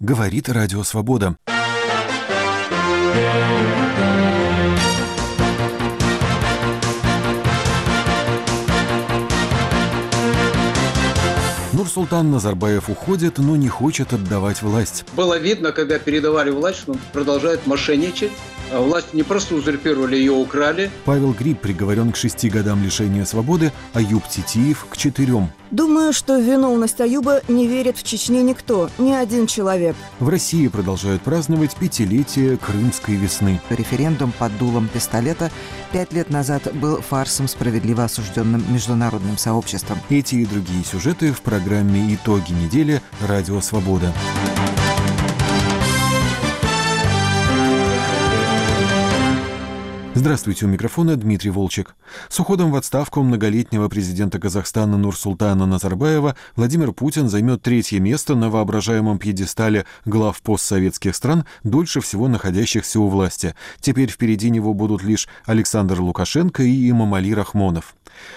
говорит Радио Свобода. Нурсултан Назарбаев уходит, но не хочет отдавать власть. Было видно, когда передавали власть, что он продолжает мошенничать, власть не просто узурпировали, ее украли. Павел Гриб приговорен к шести годам лишения свободы, а Юб Титиев – к четырем. Думаю, что в виновность Аюба не верит в Чечне никто, ни один человек. В России продолжают праздновать пятилетие Крымской весны. Референдум под дулом пистолета пять лет назад был фарсом, справедливо осужденным международным сообществом. Эти и другие сюжеты в программе «Итоги недели» «Радио Свобода». Здравствуйте, у микрофона Дмитрий Волчек. С уходом в отставку многолетнего президента Казахстана Нурсултана Назарбаева Владимир Путин займет третье место на воображаемом пьедестале глав постсоветских стран, дольше всего находящихся у власти. Теперь впереди него будут лишь Александр Лукашенко и Имамали Рахмонов.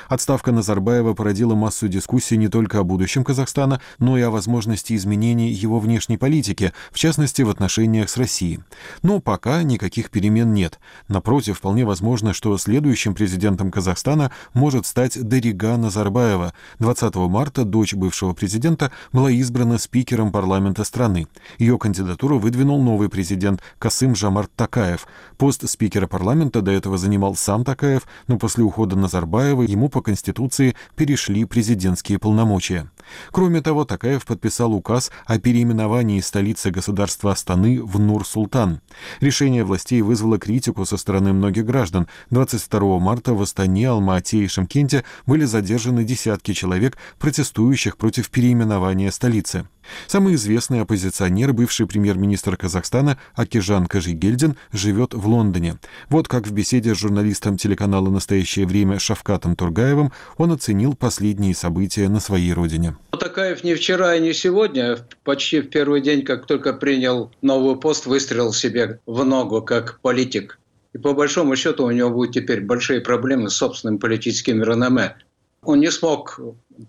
Отставка Назарбаева породила массу дискуссий не только о будущем Казахстана, но и о возможности изменений его внешней политики, в частности в отношениях с Россией. Но пока никаких перемен нет. Напротив, вполне возможно, что следующим президентом Казахстана может стать Дарига Назарбаева. 20 марта дочь бывшего президента была избрана спикером парламента страны. Ее кандидатуру выдвинул новый президент Касым Жамарт Такаев. Пост спикера парламента до этого занимал сам Такаев, но после ухода Назарбаева ему по Конституции перешли президентские полномочия. Кроме того, Такаев подписал указ о переименовании столицы государства Астаны в Нур-Султан. Решение властей вызвало критику со стороны многих граждан. 22 марта в Астане, Алма-Ате и Шымкенте были задержаны десятки человек, протестующих против переименования столицы. Самый известный оппозиционер, бывший премьер-министр Казахстана Акижан Кажигельдин, живет в Лондоне. Вот как в беседе с журналистом телеканала «Настоящее время» Шавкатом Тургаевым он оценил последние события на своей родине. Такаев не вчера и не сегодня, почти в первый день, как только принял новый пост, выстрелил себе в ногу как политик. И по большому счету у него будут теперь большие проблемы с собственным политическим реноме. Он не смог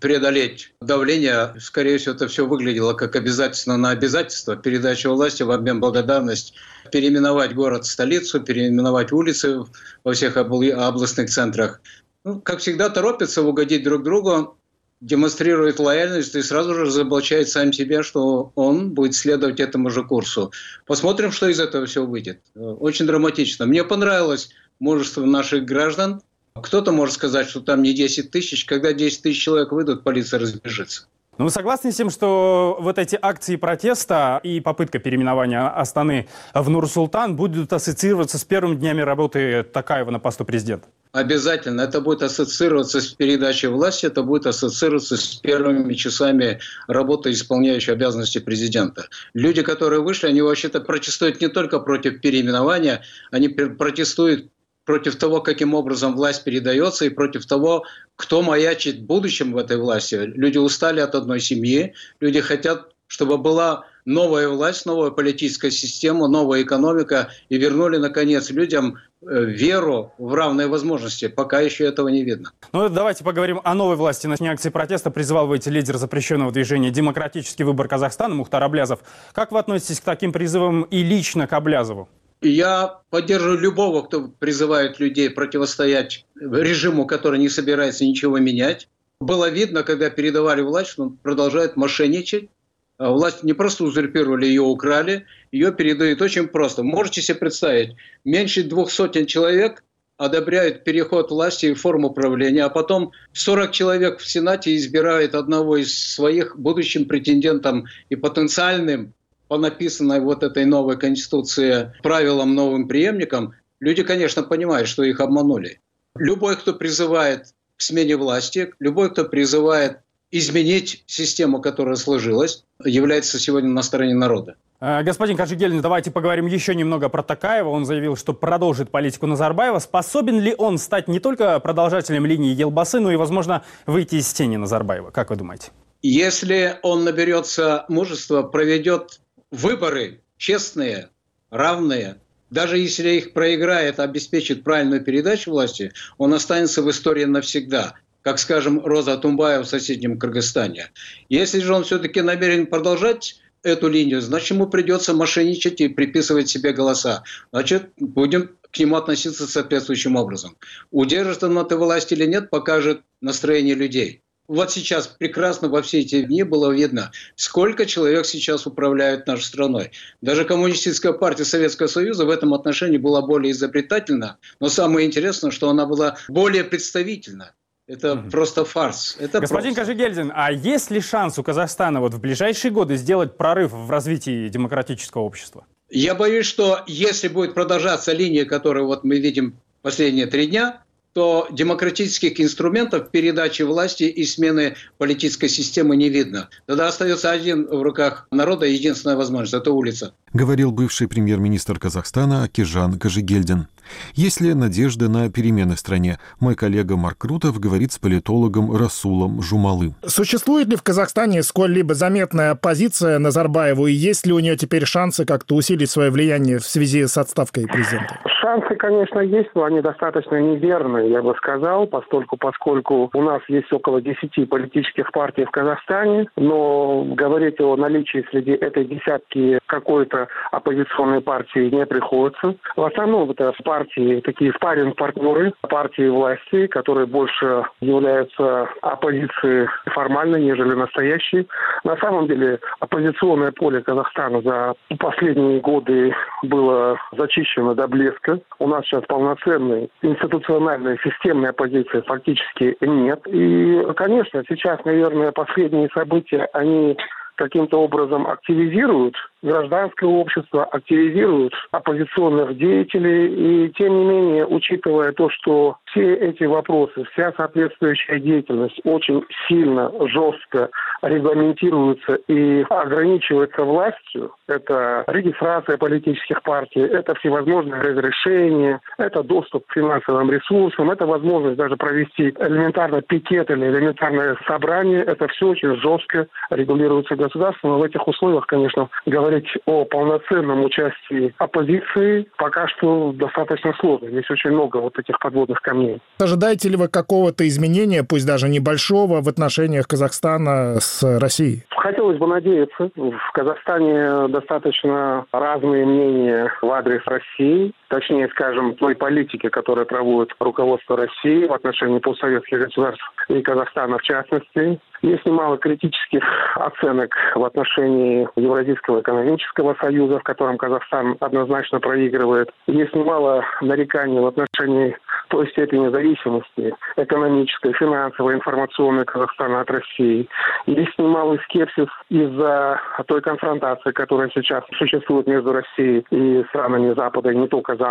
преодолеть давление. Скорее всего, это все выглядело как обязательство на обязательство. Передача власти в обмен благодарность. Переименовать город в столицу, переименовать улицы во всех областных центрах. Ну, как всегда, торопятся угодить друг другу, демонстрирует лояльность и сразу же разоблачает сам себя, что он будет следовать этому же курсу. Посмотрим, что из этого все выйдет. Очень драматично. Мне понравилось мужество наших граждан – кто-то может сказать, что там не 10 тысяч. Когда 10 тысяч человек выйдут, полиция разбежится. Но вы согласны с тем, что вот эти акции протеста и попытка переименования Астаны в Нур-Султан будут ассоциироваться с первыми днями работы Такаева на посту президента? Обязательно. Это будет ассоциироваться с передачей власти, это будет ассоциироваться с первыми часами работы исполняющей обязанности президента. Люди, которые вышли, они вообще-то протестуют не только против переименования, они протестуют против того, каким образом власть передается, и против того, кто маячит будущем в этой власти. Люди устали от одной семьи, люди хотят, чтобы была новая власть, новая политическая система, новая экономика, и вернули, наконец, людям веру в равные возможности. Пока еще этого не видно. Ну, давайте поговорим о новой власти. На акции протеста призывал выйти лидер запрещенного движения «Демократический выбор Казахстана» Мухтар Аблязов. Как вы относитесь к таким призывам и лично к Аблязову? Я поддерживаю любого, кто призывает людей противостоять режиму, который не собирается ничего менять. Было видно, когда передавали власть, что он продолжает мошенничать. А власть не просто узурпировали, ее украли. Ее передают очень просто. Можете себе представить, меньше двух сотен человек одобряют переход власти и форму правления, а потом 40 человек в Сенате избирают одного из своих будущим претендентом и потенциальным по написанной вот этой новой конституции правилам новым преемникам, люди, конечно, понимают, что их обманули. Любой, кто призывает к смене власти, любой, кто призывает изменить систему, которая сложилась, является сегодня на стороне народа. Э, господин Кажигельн, давайте поговорим еще немного про Такаева. Он заявил, что продолжит политику Назарбаева. Способен ли он стать не только продолжателем линии Елбасы, но и, возможно, выйти из тени Назарбаева? Как вы думаете? Если он наберется мужества, проведет выборы честные, равные, даже если их проиграет, обеспечит правильную передачу власти, он останется в истории навсегда как, скажем, Роза Тумбаева в соседнем Кыргызстане. Если же он все-таки намерен продолжать эту линию, значит, ему придется мошенничать и приписывать себе голоса. Значит, будем к нему относиться соответствующим образом. Удержит он этой власти или нет, покажет настроение людей. Вот сейчас прекрасно во все эти дни было видно, сколько человек сейчас управляют нашей страной. Даже коммунистическая партия Советского Союза в этом отношении была более изобретательна, но самое интересное, что она была более представительна. Это mm просто фарс. Это Господин просто. Кожегельдин, а есть ли шанс у Казахстана вот в ближайшие годы сделать прорыв в развитии демократического общества? Я боюсь, что если будет продолжаться линия, которую вот мы видим последние три дня, то демократических инструментов передачи власти и смены политической системы не видно. Тогда остается один в руках народа единственная возможность – это улица. Говорил бывший премьер-министр Казахстана Акижан Кожегельдин. Есть ли надежда на перемены в стране? Мой коллега Марк Крутов говорит с политологом Расулом Жумалы. Существует ли в Казахстане сколь-либо заметная оппозиция Назарбаеву, и есть ли у нее теперь шансы как-то усилить свое влияние в связи с отставкой президента? Шансы, конечно, есть, но они достаточно неверные, я бы сказал, постольку, поскольку у нас есть около 10 политических партий в Казахстане, но говорить о наличии среди этой десятки какой-то оппозиционной партии не приходится. В основном это партии, такие спарринг-партнеры партии власти, которые больше являются оппозицией формальной, нежели настоящей. На самом деле оппозиционное поле Казахстана за последние годы было зачищено до блеска. У нас сейчас полноценной институциональной системной оппозиции фактически нет. И, конечно, сейчас, наверное, последние события, они каким-то образом активизируют гражданское общество, активизируют оппозиционных деятелей. И тем не менее, учитывая то, что все эти вопросы, вся соответствующая деятельность очень сильно, жестко регламентируется и ограничивается властью, это регистрация политических партий, это всевозможные разрешения, это доступ к финансовым ресурсам, это возможность даже провести элементарно пикет или элементарное собрание, это все очень жестко регулируется государством. Но в этих условиях, конечно, говорить о полноценном участии оппозиции пока что достаточно сложно. Здесь очень много вот этих подводных камней. Ожидаете ли вы какого-то изменения, пусть даже небольшого, в отношениях Казахстана с Россией? Хотелось бы надеяться. В Казахстане достаточно разные мнения в адрес России, точнее, скажем, той политики, которую проводит руководство России в отношении постсоветских государств и Казахстана в частности. Есть немало критических оценок в отношении Евразийского экономического союза, в котором Казахстан однозначно проигрывает. Есть немало нареканий в отношении той степени зависимости экономической, финансовой, информационной Казахстана от России. Есть немалый скепсис из-за той конфронтации, которая сейчас существует между Россией и странами Запада, и не только Запада.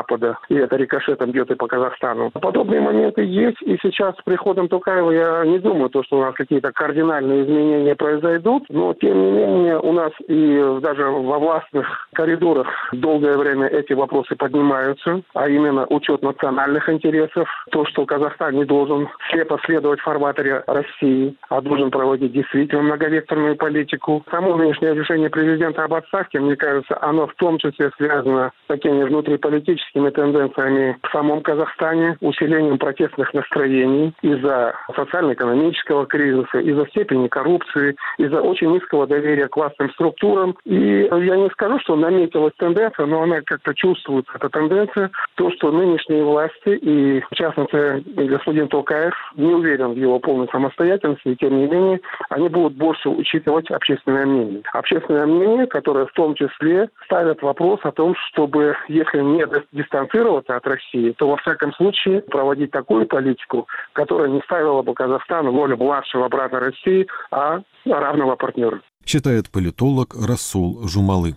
И это рикошетом бьет и по Казахстану. Подобные моменты есть, и сейчас с приходом Тукаева я не думаю, то, что у нас какие-то кардинальные изменения произойдут, но тем не менее у нас и даже во властных коридорах долгое время эти вопросы поднимаются, а именно учет национальных интересов, то, что Казахстан не должен слепо следовать форматоре России, а должен проводить действительно многовекторную политику. Само нынешнее решение президента об отставке, мне кажется, оно в том числе связано с такими внутриполитическими тенденциями в самом Казахстане, усилением протестных настроений из-за социально-экономического кризиса, из-за степени коррупции, из-за очень низкого доверия к властным структурам. И я не скажу, что наметилась тенденция, но она как-то чувствуется, эта тенденция, то, что нынешние власти и, в частности, господин Токаев, не уверен в его полной самостоятельности, и тем не менее, они будут больше учитывать общественное мнение. Общественное мнение, которое в том числе ставит вопрос о том, чтобы, если не дистанцироваться от России, то во всяком случае проводить такую политику, которая не ставила бы Казахстан в роль младшего брата России, а равного партнера. Считает политолог Расул Жумалы.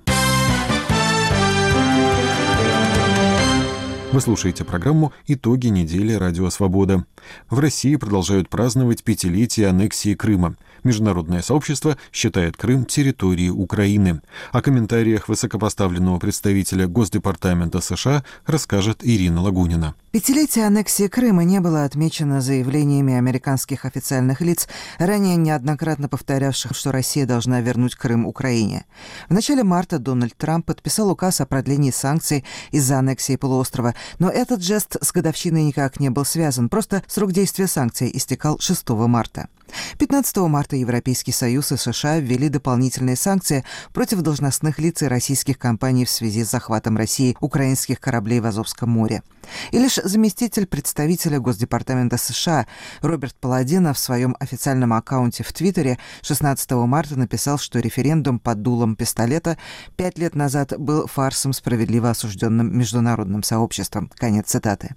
Вы слушаете программу «Итоги недели Радио Свобода». В России продолжают праздновать пятилетие аннексии Крыма. Международное сообщество считает Крым территорией Украины. О комментариях высокопоставленного представителя Госдепартамента США расскажет Ирина Лагунина. Пятилетие аннексии Крыма не было отмечено заявлениями американских официальных лиц, ранее неоднократно повторявших, что Россия должна вернуть Крым Украине. В начале марта Дональд Трамп подписал указ о продлении санкций из-за аннексии полуострова, но этот жест с годовщиной никак не был связан, просто срок действия санкций истекал 6 марта. 15 марта Европейский Союз и США ввели дополнительные санкции против должностных лиц и российских компаний в связи с захватом России украинских кораблей в Азовском море. И лишь заместитель представителя Госдепартамента США Роберт Паладина в своем официальном аккаунте в Твиттере 16 марта написал, что референдум под дулом пистолета пять лет назад был фарсом, справедливо осужденным международным сообществом. Конец цитаты.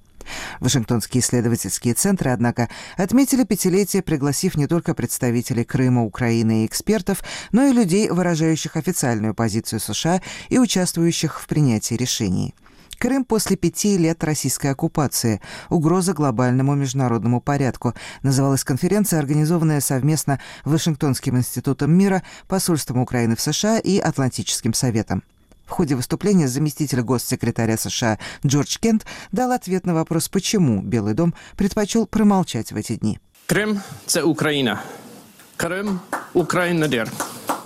Вашингтонские исследовательские центры, однако, отметили пятилетие, пригласив не только представителей Крыма, Украины и экспертов, но и людей, выражающих официальную позицию США и участвующих в принятии решений. Крым после пяти лет российской оккупации. Угроза глобальному международному порядку. Называлась конференция, организованная совместно Вашингтонским институтом мира, посольством Украины в США и Атлантическим советом. В ходе выступления заместитель госсекретаря США Джордж Кент дал ответ на вопрос, почему Белый дом предпочел промолчать в эти дни. Крым – это Украина. Крым – Украина дер.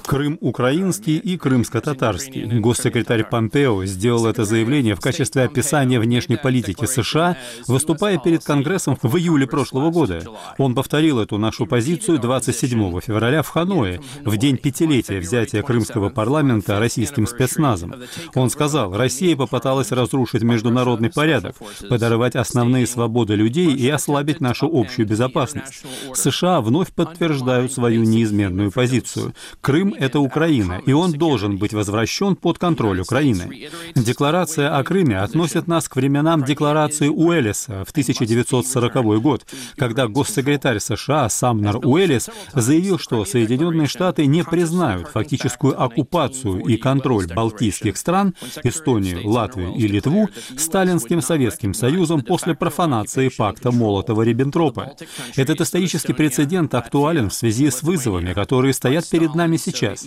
Крым украинский и крымско-татарский. Госсекретарь Помпео сделал это заявление в качестве описания внешней политики США, выступая перед Конгрессом в июле прошлого года. Он повторил эту нашу позицию 27 февраля в Ханое, в день пятилетия взятия крымского парламента российским спецназом. Он сказал, Россия попыталась разрушить международный порядок, подорвать основные свободы людей и ослабить нашу общую безопасность. США вновь подтверждают свою неизменную позицию. Крым это Украина, и он должен быть возвращен под контроль Украины. Декларация о Крыме относит нас к временам декларации Уэллиса в 1940 год, когда госсекретарь США Самнер Уэллис заявил, что Соединенные Штаты не признают фактическую оккупацию и контроль балтийских стран, Эстонию, Латвию и Литву, Сталинским Советским Союзом после профанации пакта Молотова-Риббентропа. Этот исторический прецедент актуален в связи с вызовами, которые стоят перед нами сейчас сейчас.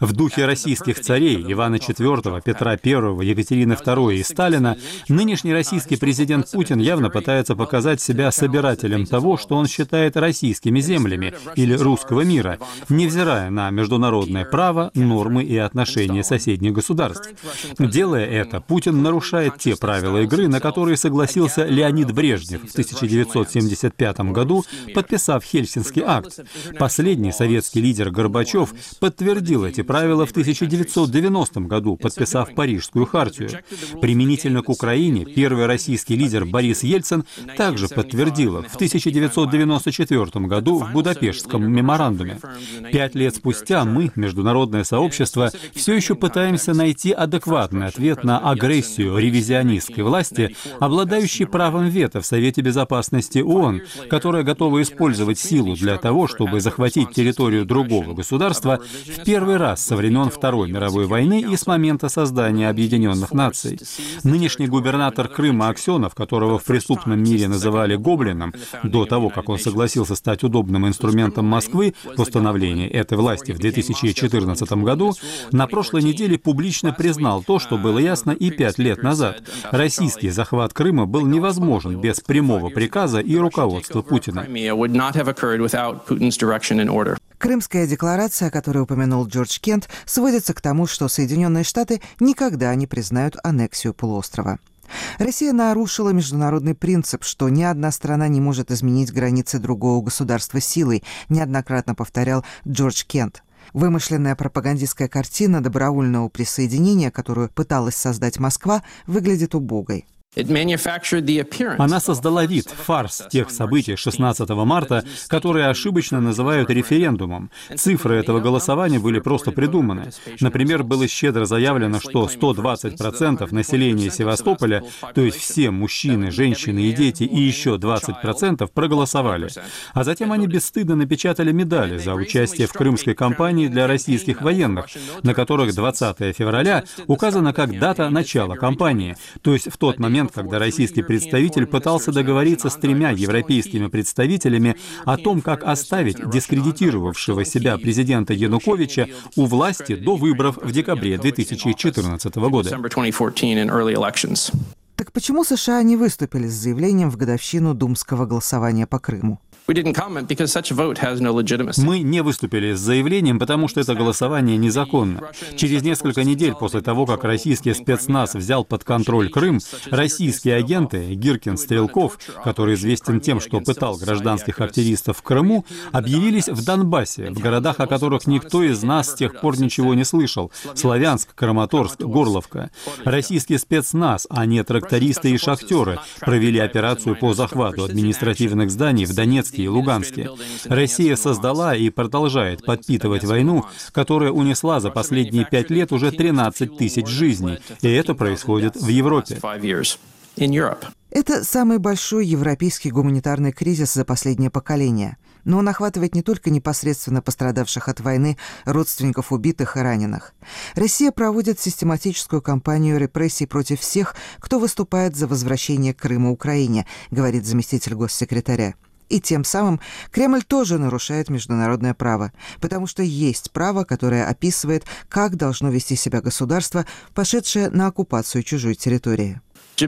В духе российских царей Ивана IV, Петра I, Екатерины II и Сталина, нынешний российский президент Путин явно пытается показать себя собирателем того, что он считает российскими землями или русского мира, невзирая на международное право, нормы и отношения соседних государств. Делая это, Путин нарушает те правила игры, на которые согласился Леонид Брежнев в 1975 году, подписав Хельсинский акт. Последний советский лидер Горбачев подписал подтвердил эти правила в 1990 году, подписав Парижскую хартию. Применительно к Украине первый российский лидер Борис Ельцин также подтвердил в 1994 году в Будапештском меморандуме. Пять лет спустя мы, международное сообщество, все еще пытаемся найти адекватный ответ на агрессию ревизионистской власти, обладающей правом вето в Совете Безопасности ООН, которая готова использовать силу для того, чтобы захватить территорию другого государства в первый раз со времен Второй мировой войны и с момента создания Объединенных Наций. Нынешний губернатор Крыма Аксенов, которого в преступном мире называли «гоблином», до того, как он согласился стать удобным инструментом Москвы в установлении этой власти в 2014 году, на прошлой неделе публично признал то, что было ясно и пять лет назад. Российский захват Крыма был невозможен без прямого приказа и руководства Путина. Крымская декларация, о которой упомянул Джордж Кент, сводится к тому, что Соединенные Штаты никогда не признают аннексию полуострова. Россия нарушила международный принцип, что ни одна страна не может изменить границы другого государства силой, неоднократно повторял Джордж Кент. Вымышленная пропагандистская картина добровольного присоединения, которую пыталась создать Москва, выглядит убогой. Она создала вид, фарс тех событий 16 марта, которые ошибочно называют референдумом. Цифры этого голосования были просто придуманы. Например, было щедро заявлено, что 120% населения Севастополя, то есть все мужчины, женщины и дети, и еще 20% проголосовали. А затем они бесстыдно напечатали медали за участие в крымской кампании для российских военных, на которых 20 февраля указано как дата начала кампании, то есть в тот момент, момент, когда российский представитель пытался договориться с тремя европейскими представителями о том, как оставить дискредитировавшего себя президента Януковича у власти до выборов в декабре 2014 года. Так почему США не выступили с заявлением в годовщину думского голосования по Крыму? Мы не выступили с заявлением, потому что это голосование незаконно. Через несколько недель после того, как российский спецназ взял под контроль Крым, российские агенты Гиркин Стрелков, который известен тем, что пытал гражданских активистов в Крыму, объявились в Донбассе, в городах, о которых никто из нас с тех пор ничего не слышал. Славянск, Краматорск, Горловка. Российский спецназ, а не трактористы и шахтеры, провели операцию по захвату административных зданий в Донецке Донецке и Луганске. Россия создала и продолжает подпитывать войну, которая унесла за последние пять лет уже 13 тысяч жизней, и это происходит в Европе. Это самый большой европейский гуманитарный кризис за последнее поколение. Но он охватывает не только непосредственно пострадавших от войны родственников убитых и раненых. Россия проводит систематическую кампанию репрессий против всех, кто выступает за возвращение Крыма Украине, говорит заместитель госсекретаря. И тем самым Кремль тоже нарушает международное право, потому что есть право, которое описывает, как должно вести себя государство, пошедшее на оккупацию чужой территории. Uh,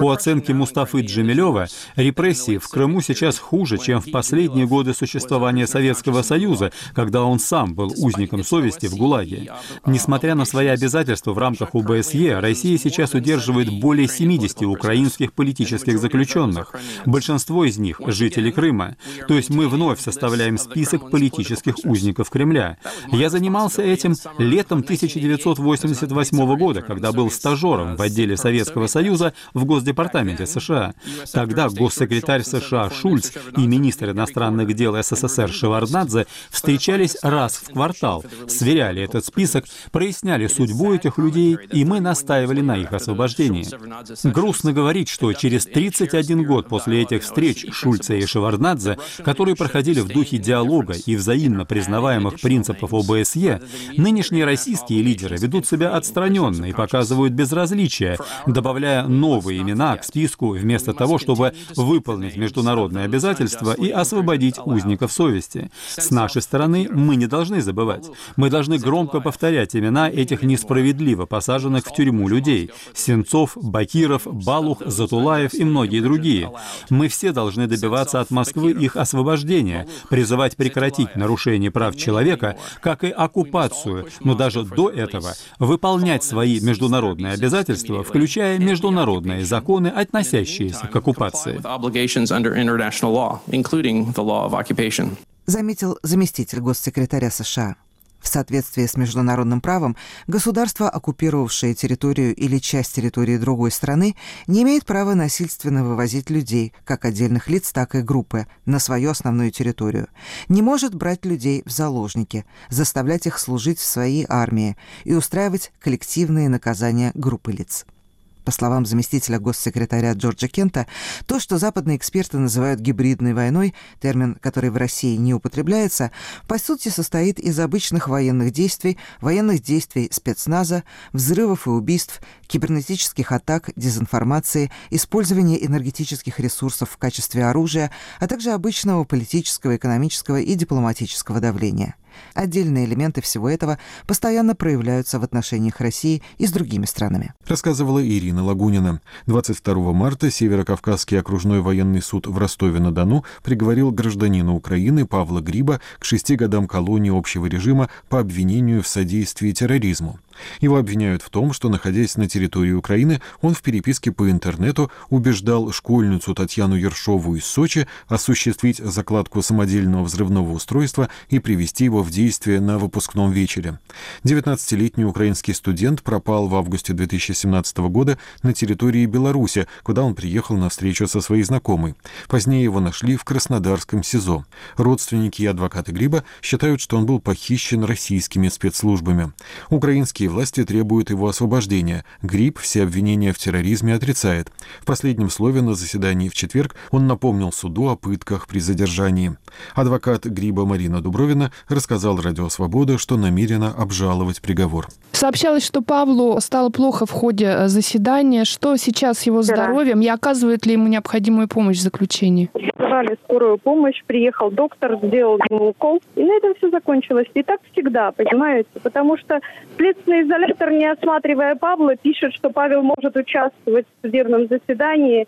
По оценке Мустафы Джемилева, репрессии в Крыму сейчас хуже, чем в последние годы существования Советского Союза, когда он сам был узником совести в ГУЛАГе. Несмотря на свои обязательства в рамках УБСЕ, Россия сейчас удерживает более 70 украинских политических заключенных. Большинство из них — жители Крыма. То есть мы вновь составляем список политических узников Кремля. Я занимался этим летом 1988 года, когда когда был стажером в отделе Советского Союза в Госдепартаменте США. Тогда госсекретарь США Шульц и министр иностранных дел СССР Шеварднадзе встречались раз в квартал, сверяли этот список, проясняли судьбу этих людей, и мы настаивали на их освобождении. Грустно говорить, что через 31 год после этих встреч Шульца и Шеварднадзе, которые проходили в духе диалога и взаимно признаваемых принципов ОБСЕ, нынешние российские лидеры ведут себя отстраненно и пока показывают безразличие, добавляя новые имена к списку вместо того, чтобы выполнить международные обязательства и освободить узников совести. С нашей стороны мы не должны забывать. Мы должны громко повторять имена этих несправедливо посаженных в тюрьму людей. Сенцов, Бакиров, Балух, Затулаев и многие другие. Мы все должны добиваться от Москвы их освобождения, призывать прекратить нарушение прав человека, как и оккупацию, но даже до этого выполнять свои международные международные обязательства, включая международные законы, относящиеся к оккупации. Заметил заместитель госсекретаря США. В соответствии с международным правом, государство, оккупировавшее территорию или часть территории другой страны, не имеет права насильственно вывозить людей, как отдельных лиц, так и группы, на свою основную территорию. Не может брать людей в заложники, заставлять их служить в своей армии и устраивать коллективные наказания группы лиц. По словам заместителя госсекретаря Джорджа Кента, то, что западные эксперты называют гибридной войной, термин, который в России не употребляется, по сути состоит из обычных военных действий, военных действий спецназа, взрывов и убийств, кибернетических атак, дезинформации, использования энергетических ресурсов в качестве оружия, а также обычного политического, экономического и дипломатического давления. Отдельные элементы всего этого постоянно проявляются в отношениях России и с другими странами. Рассказывала Ирина Лагунина. 22 марта Северокавказский окружной военный суд в Ростове-на-Дону приговорил гражданина Украины Павла Гриба к шести годам колонии общего режима по обвинению в содействии терроризму. Его обвиняют в том, что, находясь на территории Украины, он в переписке по интернету убеждал школьницу Татьяну Ершову из Сочи осуществить закладку самодельного взрывного устройства и привести его в действие на выпускном вечере. 19-летний украинский студент пропал в августе 2017 года на территории Беларуси, куда он приехал на встречу со своей знакомой. Позднее его нашли в Краснодарском СИЗО. Родственники и адвокаты Гриба считают, что он был похищен российскими спецслужбами. Украинские власти требуют его освобождения. Гриб все обвинения в терроризме отрицает. В последнем слове на заседании в четверг он напомнил суду о пытках при задержании. Адвокат Гриба Марина Дубровина рассказал Радио Свобода, что намерена обжаловать приговор. Сообщалось, что Павлу стало плохо в ходе э, заседания. Что сейчас с его здоровьем и оказывает ли ему необходимую помощь в заключении? Вызвали скорую помощь, приехал доктор, сделал ему укол, и на этом все закончилось. И так всегда, понимаете? Потому что следственный изолятор, не осматривая Павла, пишет, что Павел может участвовать в судебном заседании.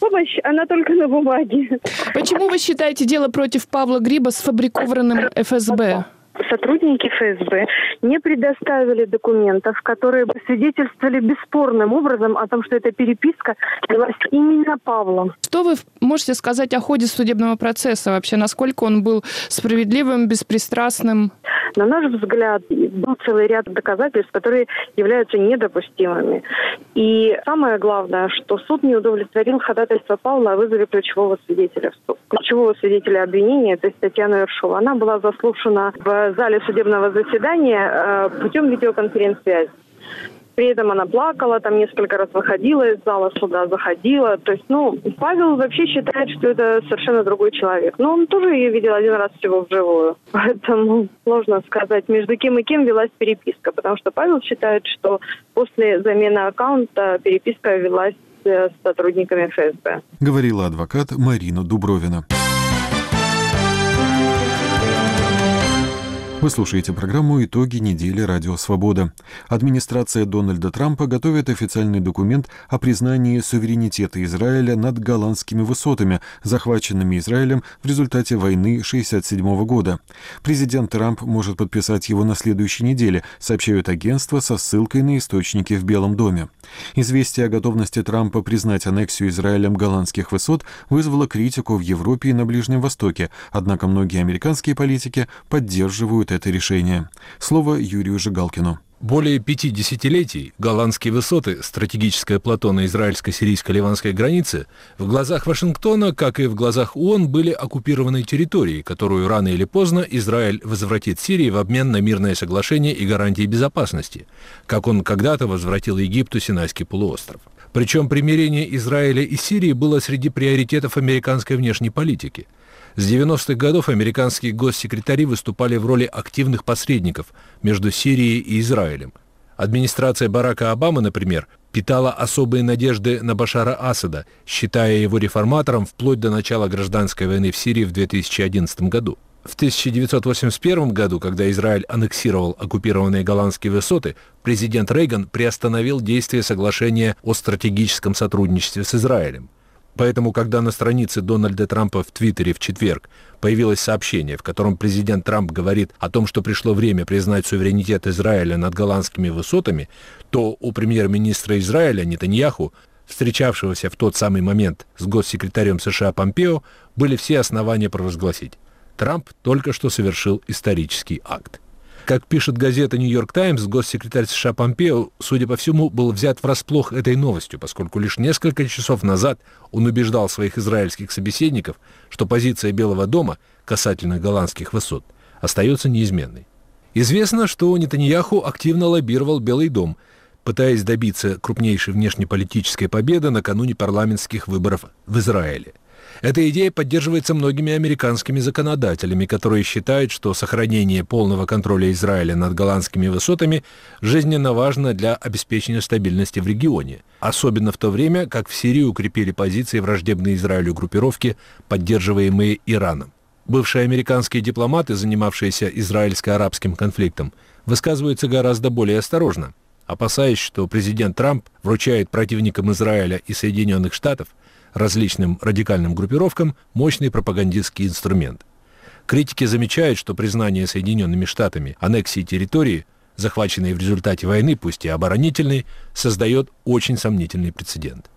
помощь, она только на бумаге. Почему вы считаете дело против Павла Гриба сфабрикованным ФСБ? Сотрудники ФСБ не предоставили документов, которые бы свидетельствовали бесспорным образом о том, что эта переписка велась именно Павлом. Что вы можете сказать о ходе судебного процесса вообще? Насколько он был справедливым, беспристрастным? На наш взгляд, был целый ряд доказательств, которые являются недопустимыми. И самое главное, что суд не удовлетворил ходатайство Павла о вызове ключевого свидетеля. Ключевого свидетеля обвинения, то есть Татьяна Ершова, она была заслушана в зале судебного заседания э, путем видеоконференц-связи. При этом она плакала, там несколько раз выходила из зала суда, заходила. То есть, ну, Павел вообще считает, что это совершенно другой человек. Но он тоже ее видел один раз всего вживую. Поэтому сложно сказать, между кем и кем велась переписка. Потому что Павел считает, что после замены аккаунта переписка велась э, с сотрудниками ФСБ. Говорила адвокат Марина Дубровина. Вы слушаете программу «Итоги недели Радио Свобода». Администрация Дональда Трампа готовит официальный документ о признании суверенитета Израиля над голландскими высотами, захваченными Израилем в результате войны 1967 года. Президент Трамп может подписать его на следующей неделе, сообщают агентства со ссылкой на источники в Белом доме. Известие о готовности Трампа признать аннексию Израилем голландских высот вызвало критику в Европе и на Ближнем Востоке, однако многие американские политики поддерживают это решение. Слово Юрию Жигалкину. Более пяти десятилетий голландские высоты, стратегическое плато на израильско-сирийско-ливанской границе, в глазах Вашингтона, как и в глазах ООН, были оккупированной территорией, которую рано или поздно Израиль возвратит Сирии в обмен на мирное соглашение и гарантии безопасности, как он когда-то возвратил Египту Синайский полуостров. Причем примирение Израиля и Сирии было среди приоритетов американской внешней политики – с 90-х годов американские госсекретари выступали в роли активных посредников между Сирией и Израилем. Администрация Барака Обамы, например, питала особые надежды на Башара Асада, считая его реформатором вплоть до начала гражданской войны в Сирии в 2011 году. В 1981 году, когда Израиль аннексировал оккупированные голландские высоты, президент Рейган приостановил действие соглашения о стратегическом сотрудничестве с Израилем. Поэтому, когда на странице Дональда Трампа в Твиттере в четверг появилось сообщение, в котором президент Трамп говорит о том, что пришло время признать суверенитет Израиля над голландскими высотами, то у премьер-министра Израиля Нетаньяху, встречавшегося в тот самый момент с госсекретарем США Помпео, были все основания провозгласить. Трамп только что совершил исторический акт. Как пишет газета «Нью-Йорк Таймс», госсекретарь США Помпео, судя по всему, был взят врасплох этой новостью, поскольку лишь несколько часов назад он убеждал своих израильских собеседников, что позиция Белого дома касательно голландских высот остается неизменной. Известно, что Нетаньяху активно лоббировал Белый дом, пытаясь добиться крупнейшей внешнеполитической победы накануне парламентских выборов в Израиле – эта идея поддерживается многими американскими законодателями, которые считают, что сохранение полного контроля Израиля над голландскими высотами жизненно важно для обеспечения стабильности в регионе, особенно в то время, как в Сирии укрепили позиции враждебные Израилю группировки, поддерживаемые Ираном. Бывшие американские дипломаты, занимавшиеся израильско-арабским конфликтом, высказываются гораздо более осторожно, опасаясь, что президент Трамп вручает противникам Израиля и Соединенных Штатов – различным радикальным группировкам мощный пропагандистский инструмент. Критики замечают, что признание Соединенными Штатами аннексии территории, захваченной в результате войны, пусть и оборонительной, создает очень сомнительный прецедент.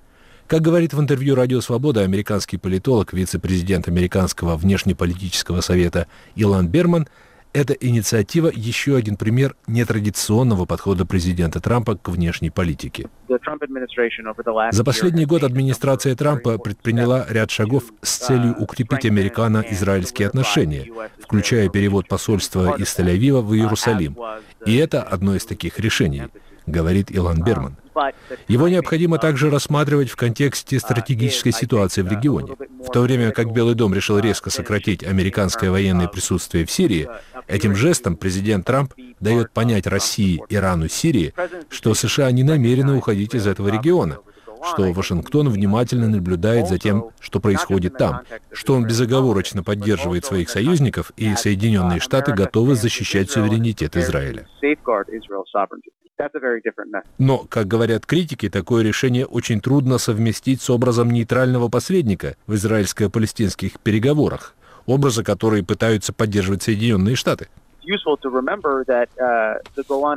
Как говорит в интервью «Радио Свобода» американский политолог, вице-президент Американского внешнеполитического совета Илан Берман – эта инициатива еще один пример нетрадиционного подхода президента Трампа к внешней политике. За последний год администрация Трампа предприняла ряд шагов с целью укрепить американо-израильские отношения, включая перевод посольства из Тель-Авива в Иерусалим. И это одно из таких решений, говорит Илон Берман. Его необходимо также рассматривать в контексте стратегической ситуации в регионе. В то время как Белый дом решил резко сократить американское военное присутствие в Сирии, этим жестом президент Трамп дает понять России, Ирану, Сирии, что США не намерены уходить из этого региона, что Вашингтон внимательно наблюдает за тем, что происходит там, что он безоговорочно поддерживает своих союзников и Соединенные Штаты готовы защищать суверенитет Израиля. Но, как говорят критики, такое решение очень трудно совместить с образом нейтрального посредника в израильско-палестинских переговорах, образа, который пытаются поддерживать Соединенные Штаты.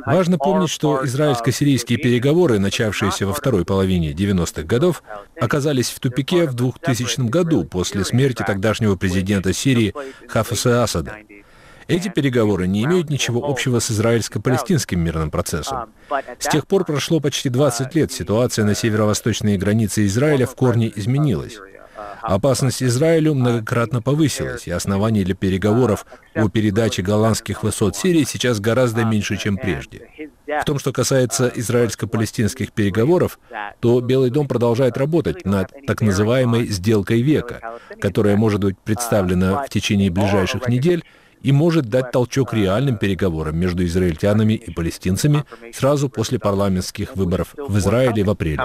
Важно помнить, что израильско-сирийские переговоры, начавшиеся во второй половине 90-х годов, оказались в тупике в 2000 году после смерти тогдашнего президента Сирии Хафаса Асада. Эти переговоры не имеют ничего общего с израильско-палестинским мирным процессом. С тех пор прошло почти 20 лет, ситуация на северо-восточной границе Израиля в корне изменилась. Опасность Израилю многократно повысилась, и оснований для переговоров о передаче голландских высот Сирии сейчас гораздо меньше, чем прежде. В том, что касается израильско-палестинских переговоров, то Белый дом продолжает работать над так называемой «сделкой века», которая может быть представлена в течение ближайших недель и может дать толчок реальным переговорам между израильтянами и палестинцами сразу после парламентских выборов в Израиле в апреле,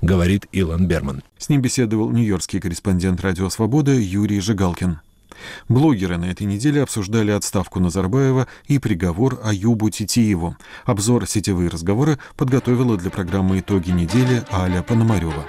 говорит Илон Берман. С ним беседовал нью-йоркский корреспондент «Радио Свобода» Юрий Жигалкин. Блогеры на этой неделе обсуждали отставку Назарбаева и приговор Аюбу Титиеву. Обзор «Сетевые разговоры» подготовила для программы «Итоги недели» Аля Пономарева.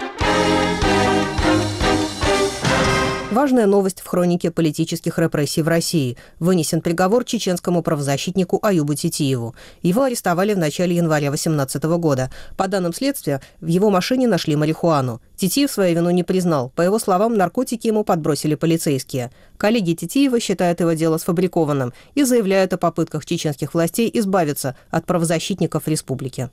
Важная новость в хронике политических репрессий в России. Вынесен приговор чеченскому правозащитнику Аюбу Титиеву. Его арестовали в начале января 2018 года. По данным следствия, в его машине нашли марихуану. Титиев свою вину не признал. По его словам, наркотики ему подбросили полицейские. Коллеги Титиева считают его дело сфабрикованным и заявляют о попытках чеченских властей избавиться от правозащитников республики.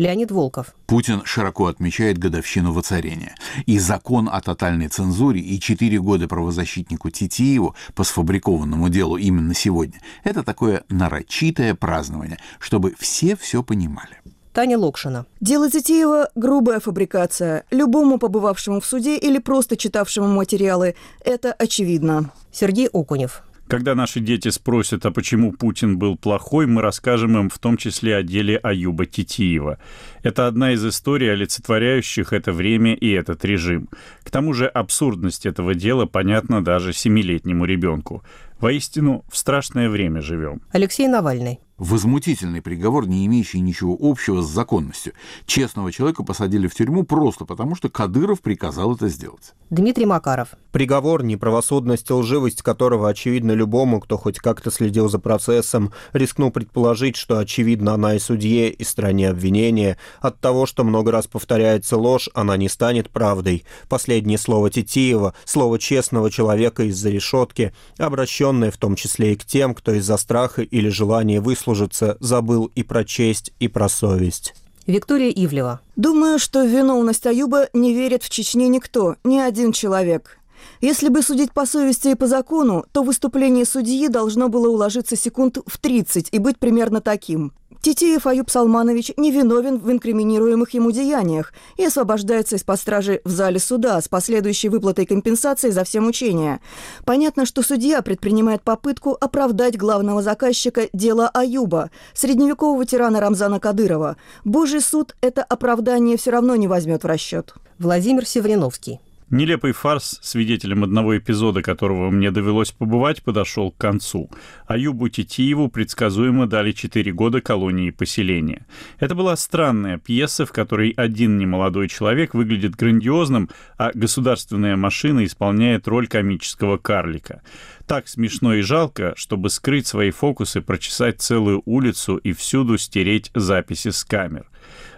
Леонид Волков. Путин широко отмечает годовщину воцарения. И закон о тотальной цензуре, и четыре года правозащитнику Титиеву по сфабрикованному делу именно сегодня – это такое нарочитое празднование, чтобы все все понимали. Таня Локшина. Дело Титиева – грубая фабрикация. Любому побывавшему в суде или просто читавшему материалы это очевидно. Сергей Окунев. Когда наши дети спросят, а почему Путин был плохой, мы расскажем им в том числе о деле Аюба Титиева. Это одна из историй, олицетворяющих это время и этот режим. К тому же абсурдность этого дела понятна даже семилетнему ребенку. Воистину, в страшное время живем. Алексей Навальный. Возмутительный приговор, не имеющий ничего общего с законностью. Честного человека посадили в тюрьму просто потому, что Кадыров приказал это сделать. Дмитрий Макаров. Приговор, неправосудность и лживость которого очевидно любому, кто хоть как-то следил за процессом, рискнул предположить, что очевидно она и судье, и стране обвинения. От того, что много раз повторяется ложь, она не станет правдой. Последнее слово Титиева, слово честного человека из-за решетки, обращенное в том числе и к тем, кто из-за страха или желания выслушать выслужиться, забыл и про честь, и про совесть. Виктория Ивлева. Думаю, что в виновность Аюба не верит в Чечне никто, ни один человек. Если бы судить по совести и по закону, то выступление судьи должно было уложиться секунд в 30 и быть примерно таким. Титиев Аюб Салманович невиновен в инкриминируемых ему деяниях и освобождается из-под стражи в зале суда с последующей выплатой компенсации за все мучения. Понятно, что судья предпринимает попытку оправдать главного заказчика дела Аюба, средневекового тирана Рамзана Кадырова. Божий суд это оправдание все равно не возьмет в расчет. Владимир Севриновский. Нелепый фарс, свидетелем одного эпизода которого мне довелось побывать, подошел к концу. Аюбу Титиеву предсказуемо дали 4 года колонии и поселения. Это была странная пьеса, в которой один немолодой человек выглядит грандиозным, а государственная машина исполняет роль комического карлика. Так смешно и жалко, чтобы скрыть свои фокусы, прочесать целую улицу и всюду стереть записи с камер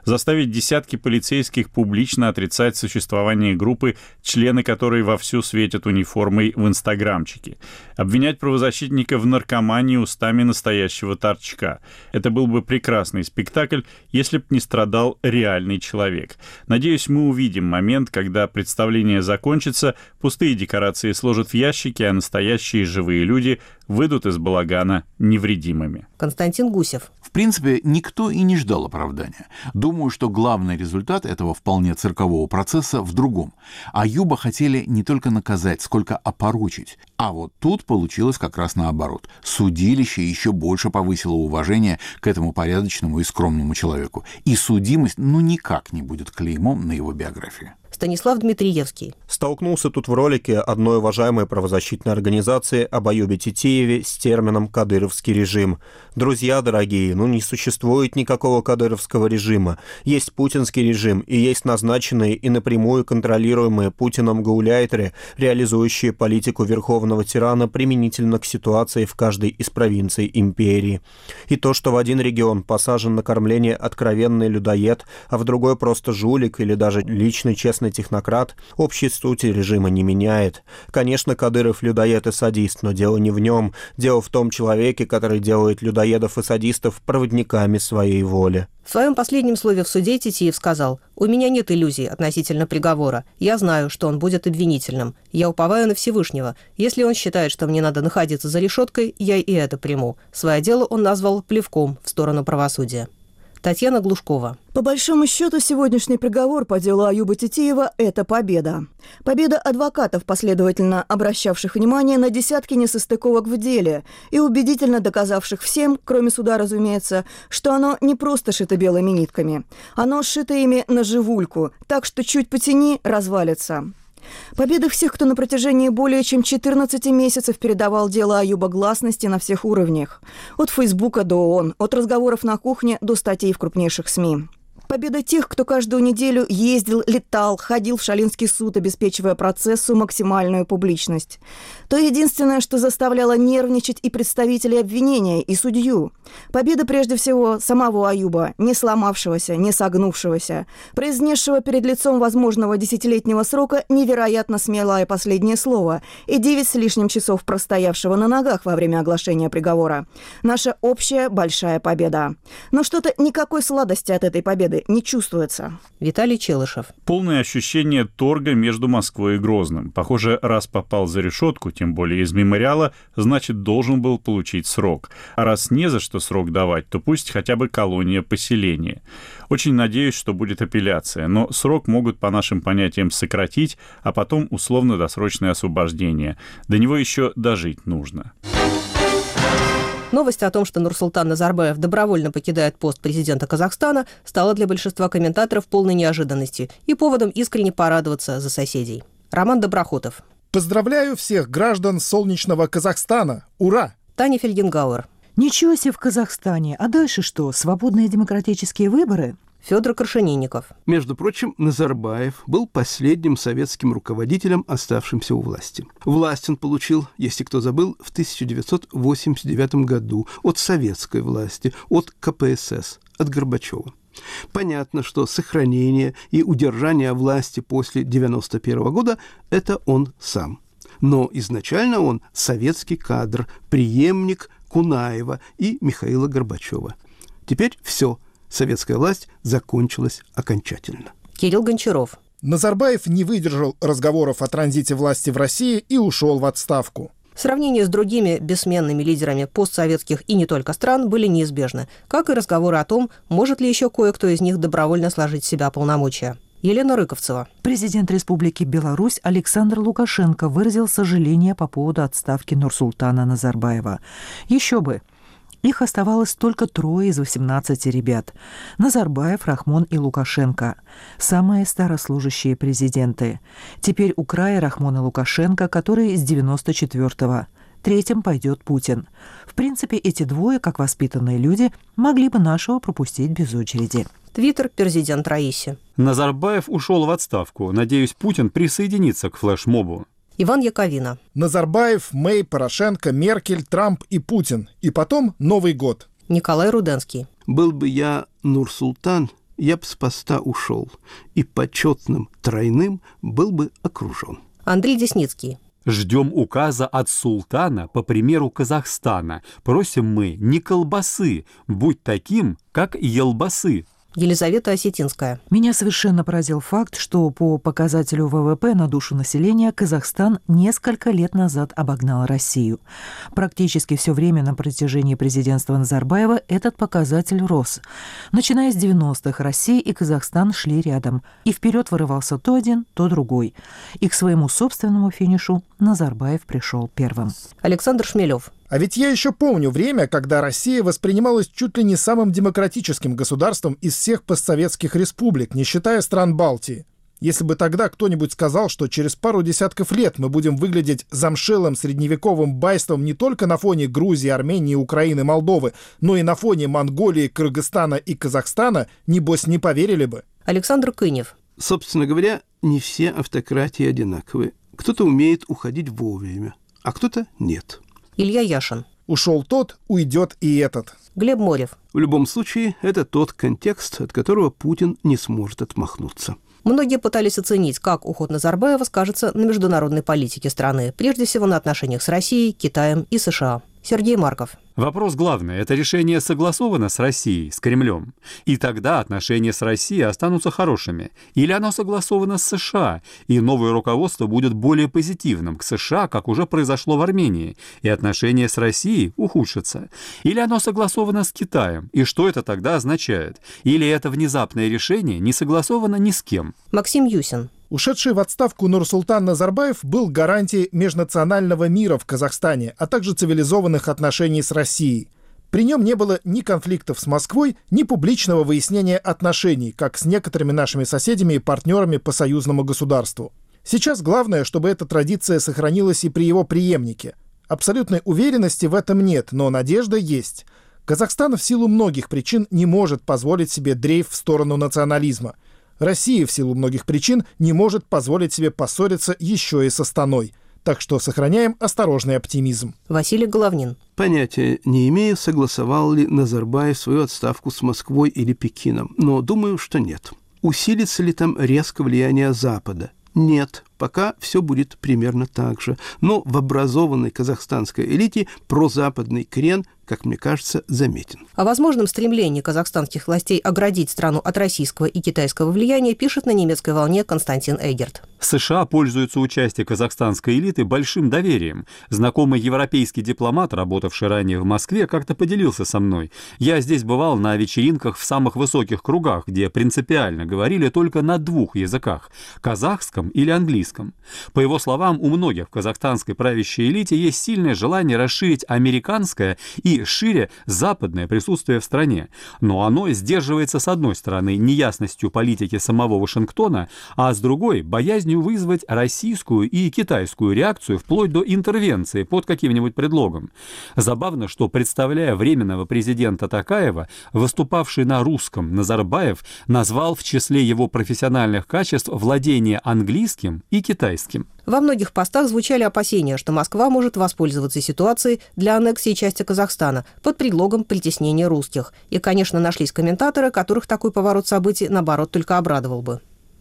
заставить десятки полицейских публично отрицать существование группы, члены которой вовсю светят униформой в инстаграмчике, обвинять правозащитника в наркомании устами настоящего торчка. Это был бы прекрасный спектакль, если б не страдал реальный человек. Надеюсь, мы увидим момент, когда представление закончится, пустые декорации сложат в ящики, а настоящие живые люди выйдут из балагана невредимыми. Константин Гусев. В принципе, никто и не ждал оправдания. Думаю, что главный результат этого вполне циркового процесса в другом. Аюба хотели не только наказать, сколько опорочить. А вот тут получилось как раз наоборот. Судилище еще больше повысило уважение к этому порядочному и скромному человеку. И судимость ну никак не будет клеймом на его биографии. Станислав Дмитриевский. Столкнулся тут в ролике одной уважаемой правозащитной организации об Аюбе Титиеве с термином «кадыровский режим». Друзья дорогие, ну не существует никакого кадыровского режима. Есть путинский режим и есть назначенные и напрямую контролируемые Путиным гауляйтеры, реализующие политику верховного тирана применительно к ситуации в каждой из провинций империи. И то, что в один регион посажен на кормление откровенный людоед, а в другой просто жулик или даже личный честный технократ, общей сути режима не меняет. Конечно, Кадыров людоед и садист, но дело не в нем. Дело в том человеке, который делает людоедов и садистов проводниками своей воли. В своем последнем слове в суде Титиев сказал, «У меня нет иллюзий относительно приговора. Я знаю, что он будет обвинительным. Я уповаю на Всевышнего. Если он считает, что мне надо находиться за решеткой, я и это приму». Свое дело он назвал плевком в сторону правосудия. Татьяна Глушкова. По большому счету, сегодняшний приговор по делу Аюба Титиева – это победа. Победа адвокатов, последовательно обращавших внимание на десятки несостыковок в деле и убедительно доказавших всем, кроме суда, разумеется, что оно не просто шито белыми нитками. Оно сшито ими на живульку, так что чуть потяни – развалится. Победа всех, кто на протяжении более чем 14 месяцев передавал дело Аюба гласности на всех уровнях. От Фейсбука до ООН, от разговоров на кухне до статей в крупнейших СМИ победа тех, кто каждую неделю ездил, летал, ходил в Шалинский суд, обеспечивая процессу максимальную публичность. То единственное, что заставляло нервничать и представителей обвинения, и судью. Победа прежде всего самого Аюба, не сломавшегося, не согнувшегося, произнесшего перед лицом возможного десятилетнего срока невероятно смелое последнее слово и девять с лишним часов простоявшего на ногах во время оглашения приговора. Наша общая большая победа. Но что-то никакой сладости от этой победы не чувствуется. Виталий Челышев. Полное ощущение торга между Москвой и Грозным. Похоже, раз попал за решетку, тем более из мемориала, значит, должен был получить срок. А раз не за что срок давать, то пусть хотя бы колония поселения. Очень надеюсь, что будет апелляция, но срок могут по нашим понятиям сократить, а потом условно-досрочное освобождение. До него еще дожить нужно. Новость о том, что Нурсултан Назарбаев добровольно покидает пост президента Казахстана, стала для большинства комментаторов полной неожиданностью и поводом искренне порадоваться за соседей. Роман Доброхотов. Поздравляю всех граждан солнечного Казахстана. Ура! Таня Фельгенгауэр. Ничего себе в Казахстане. А дальше что? Свободные демократические выборы? Федор Крашенинников. Между прочим, Назарбаев был последним советским руководителем, оставшимся у власти. Власть он получил, если кто забыл, в 1989 году от советской власти, от КПСС, от Горбачева. Понятно, что сохранение и удержание власти после 1991 года – это он сам. Но изначально он советский кадр, преемник Кунаева и Михаила Горбачева. Теперь все – советская власть закончилась окончательно. Кирилл Гончаров. Назарбаев не выдержал разговоров о транзите власти в России и ушел в отставку. Сравнения с другими бессменными лидерами постсоветских и не только стран были неизбежны, как и разговоры о том, может ли еще кое-кто из них добровольно сложить в себя полномочия. Елена Рыковцева. Президент Республики Беларусь Александр Лукашенко выразил сожаление по поводу отставки Нурсултана Назарбаева. Еще бы, их оставалось только трое из 18 ребят – Назарбаев, Рахмон и Лукашенко. Самые старослужащие президенты. Теперь у края Рахмон и Лукашенко, которые с 94-го. Третьим пойдет Путин. В принципе, эти двое, как воспитанные люди, могли бы нашего пропустить без очереди. Твиттер президент Раиси. Назарбаев ушел в отставку. Надеюсь, Путин присоединится к флешмобу. Иван Яковина. Назарбаев, Мэй, Порошенко, Меркель, Трамп и Путин. И потом Новый год. Николай Руденский. Был бы я Нур-Султан, я бы с поста ушел. И почетным тройным был бы окружен. Андрей Десницкий. Ждем указа от султана по примеру Казахстана. Просим мы не колбасы, будь таким, как елбасы. Елизавета Осетинская. Меня совершенно поразил факт, что по показателю ВВП на душу населения Казахстан несколько лет назад обогнал Россию. Практически все время на протяжении президентства Назарбаева этот показатель рос. Начиная с 90-х Россия и Казахстан шли рядом, и вперед вырывался то один, то другой. И к своему собственному финишу Назарбаев пришел первым. Александр Шмелев. А ведь я еще помню время, когда Россия воспринималась чуть ли не самым демократическим государством из всех постсоветских республик, не считая стран Балтии. Если бы тогда кто-нибудь сказал, что через пару десятков лет мы будем выглядеть замшелым средневековым байством не только на фоне Грузии, Армении, Украины, Молдовы, но и на фоне Монголии, Кыргызстана и Казахстана, небось не поверили бы. Александр Кынев. Собственно говоря, не все автократии одинаковые. Кто-то умеет уходить вовремя, а кто-то нет. Илья Яшин. Ушел тот, уйдет и этот. Глеб Морев. В любом случае, это тот контекст, от которого Путин не сможет отмахнуться. Многие пытались оценить, как уход Назарбаева скажется на международной политике страны, прежде всего на отношениях с Россией, Китаем и США. Сергей Марков. Вопрос главный – это решение согласовано с Россией, с Кремлем. И тогда отношения с Россией останутся хорошими. Или оно согласовано с США, и новое руководство будет более позитивным к США, как уже произошло в Армении, и отношения с Россией ухудшатся. Или оно согласовано с Китаем, и что это тогда означает? Или это внезапное решение не согласовано ни с кем? Максим Юсин. Ушедший в отставку Нурсултан Назарбаев был гарантией межнационального мира в Казахстане, а также цивилизованных отношений с Россией. При нем не было ни конфликтов с Москвой, ни публичного выяснения отношений, как с некоторыми нашими соседями и партнерами по союзному государству. Сейчас главное, чтобы эта традиция сохранилась и при его преемнике. Абсолютной уверенности в этом нет, но надежда есть. Казахстан в силу многих причин не может позволить себе дрейф в сторону национализма – Россия в силу многих причин не может позволить себе поссориться еще и со Станой. Так что сохраняем осторожный оптимизм. Василий Головнин. Понятия не имею, согласовал ли Назарбаев свою отставку с Москвой или Пекином, но думаю, что нет. Усилится ли там резко влияние Запада? Нет, пока все будет примерно так же. Но в образованной казахстанской элите прозападный крен как мне кажется, заметен. О возможном стремлении казахстанских властей оградить страну от российского и китайского влияния пишет на немецкой волне Константин Эгерт. США пользуются участием казахстанской элиты большим доверием. Знакомый европейский дипломат, работавший ранее в Москве, как-то поделился со мной. Я здесь бывал на вечеринках в самых высоких кругах, где принципиально говорили только на двух языках – казахском или английском. По его словам, у многих в казахстанской правящей элите есть сильное желание расширить американское и шире западное присутствие в стране, но оно сдерживается с одной стороны неясностью политики самого Вашингтона, а с другой – боязнью вызвать российскую и китайскую реакцию вплоть до интервенции под каким-нибудь предлогом. Забавно, что, представляя временного президента Такаева, выступавший на русском Назарбаев назвал в числе его профессиональных качеств владение английским и китайским. Во многих постах звучали опасения, что Москва может воспользоваться ситуацией для аннексии части Казахстана под предлогом притеснения русских. И, конечно, нашлись комментаторы, которых такой поворот событий, наоборот, только обрадовал бы.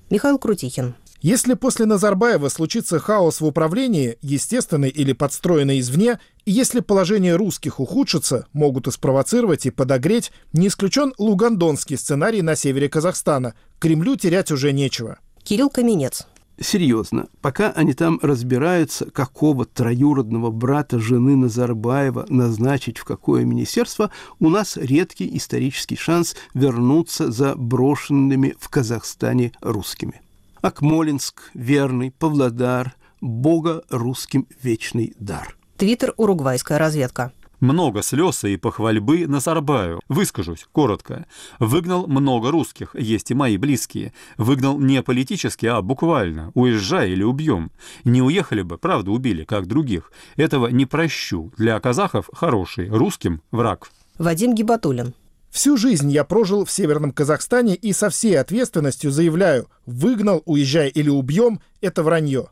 Михаил Крутихин. Если после Назарбаева случится хаос в управлении, естественный или подстроенный извне, и если положение русских ухудшится, могут и спровоцировать, и подогреть, не исключен лугандонский сценарий на севере Казахстана. Кремлю терять уже нечего. Кирилл Каменец серьезно, пока они там разбираются, какого троюродного брата жены Назарбаева назначить в какое министерство, у нас редкий исторический шанс вернуться за брошенными в Казахстане русскими. Акмолинск, Верный, Павлодар, Бога русским вечный дар. Твиттер «Уругвайская разведка». Много слез и похвальбы Назарбаю. Выскажусь коротко. Выгнал много русских, есть и мои близкие. Выгнал не политически, а буквально. Уезжай или убьем. Не уехали бы, правда убили, как других. Этого не прощу. Для казахов хороший, русским враг. Вадим Гибатулин. Всю жизнь я прожил в Северном Казахстане и со всей ответственностью заявляю, выгнал, уезжай или убьем – это вранье.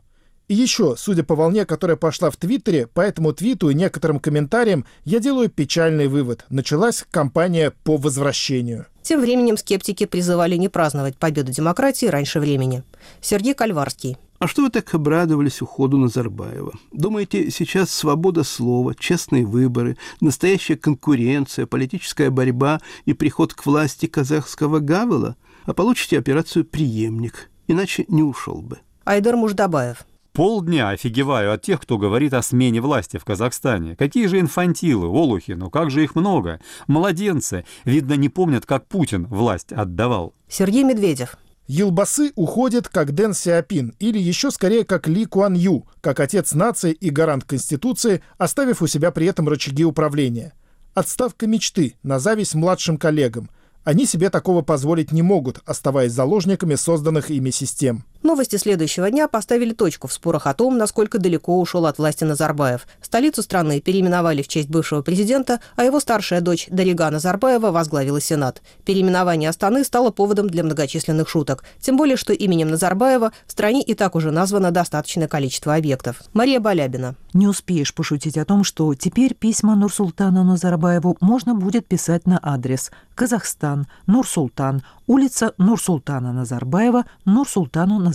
И еще, судя по волне, которая пошла в Твиттере, по этому твиту и некоторым комментариям, я делаю печальный вывод. Началась кампания по возвращению. Тем временем скептики призывали не праздновать победу демократии раньше времени. Сергей Кальварский. А что вы так обрадовались уходу Назарбаева? Думаете, сейчас свобода слова, честные выборы, настоящая конкуренция, политическая борьба и приход к власти казахского Гавела? А получите операцию «преемник», иначе не ушел бы. Айдар Муждабаев. Полдня офигеваю от тех, кто говорит о смене власти в Казахстане. Какие же инфантилы, олухи, ну как же их много. Младенцы, видно, не помнят, как Путин власть отдавал. Сергей Медведев. Елбасы уходят как Дэн Сиапин, или еще скорее как Ли Куан Ю, как отец нации и гарант Конституции, оставив у себя при этом рычаги управления. Отставка мечты на зависть младшим коллегам. Они себе такого позволить не могут, оставаясь заложниками созданных ими систем. Новости следующего дня поставили точку в спорах о том, насколько далеко ушел от власти Назарбаев. Столицу страны переименовали в честь бывшего президента, а его старшая дочь Дарига Назарбаева возглавила Сенат. Переименование Астаны стало поводом для многочисленных шуток. Тем более, что именем Назарбаева в стране и так уже названо достаточное количество объектов. Мария Балябина. Не успеешь пошутить о том, что теперь письма Нурсултану Назарбаеву можно будет писать на адрес Казахстан, Нурсултан, улица Нурсултана Назарбаева, Нурсултану.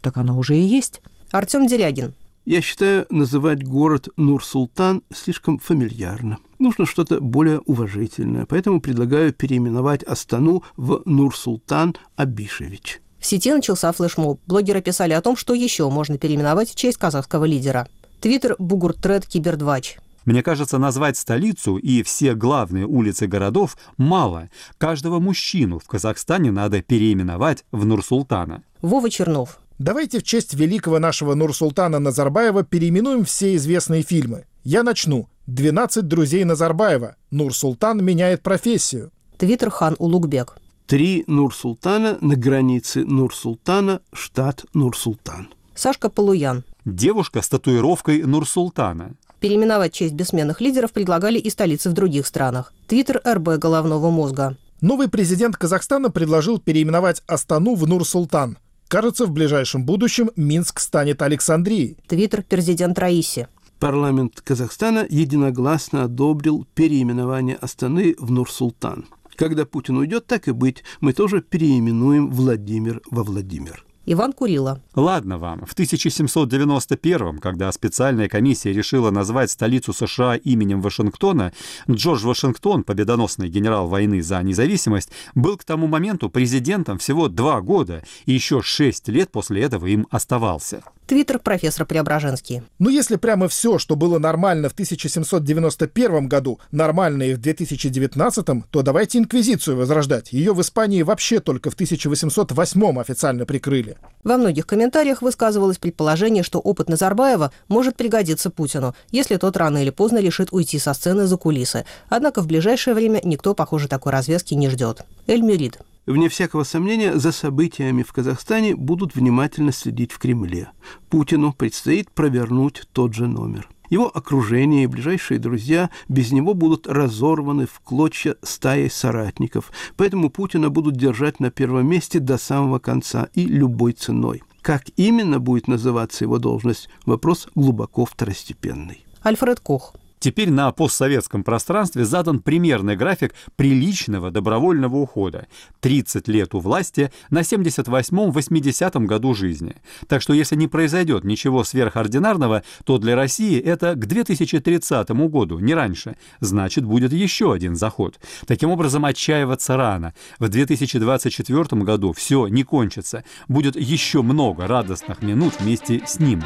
Так оно уже и есть. Артем Дерягин. Я считаю, называть город Нур-Султан слишком фамильярно. Нужно что-то более уважительное, поэтому предлагаю переименовать Астану в Нур-Султан Абишевич. В сети начался флешмоб. Блогеры писали о том, что еще можно переименовать в честь казахского лидера. Твиттер Бугуртред Кибердвач. Мне кажется, назвать столицу и все главные улицы городов мало. Каждого мужчину в Казахстане надо переименовать в Нурсултана. Вова Чернов. Давайте в честь великого нашего Нурсултана Назарбаева переименуем все известные фильмы. Я начну. «12 друзей Назарбаева». Нурсултан меняет профессию. Твиттер Хан Улугбек. Три Нур-Султана на границе Нур-Султана, штат Нур-Султан. Сашка Полуян. Девушка с татуировкой Нур-Султана. Переименовать честь бессменных лидеров предлагали и столицы в других странах. Твиттер РБ головного мозга. Новый президент Казахстана предложил переименовать Астану в Нур-Султан. Кажется, в ближайшем будущем Минск станет Александрией. Твиттер президент Раиси. Парламент Казахстана единогласно одобрил переименование Астаны в Нур-Султан. Когда Путин уйдет, так и быть, мы тоже переименуем Владимир во Владимир. Иван Курила. Ладно вам, в 1791 когда специальная комиссия решила назвать столицу США именем Вашингтона, Джордж Вашингтон, победоносный генерал войны за независимость, был к тому моменту президентом всего два года и еще шесть лет после этого им оставался. Твиттер профессор Преображенский. Ну, если прямо все, что было нормально в 1791 году, нормально и в 2019, то давайте инквизицию возрождать. Ее в Испании вообще только в 1808 официально прикрыли. Во многих комментариях высказывалось предположение, что опыт Назарбаева может пригодиться Путину, если тот рано или поздно решит уйти со сцены за кулисы. Однако в ближайшее время никто, похоже, такой развязки не ждет. Эль Мюрид. Вне всякого сомнения, за событиями в Казахстане будут внимательно следить в Кремле. Путину предстоит провернуть тот же номер. Его окружение и ближайшие друзья без него будут разорваны в клочья стаей соратников, поэтому Путина будут держать на первом месте до самого конца и любой ценой. Как именно будет называться его должность – вопрос глубоко второстепенный. Альфред Кох. Теперь на постсоветском пространстве задан примерный график приличного добровольного ухода. 30 лет у власти на 78-80 году жизни. Так что если не произойдет ничего сверхординарного, то для России это к 2030 году, не раньше. Значит, будет еще один заход. Таким образом, отчаиваться рано. В 2024 году все не кончится. Будет еще много радостных минут вместе с ним.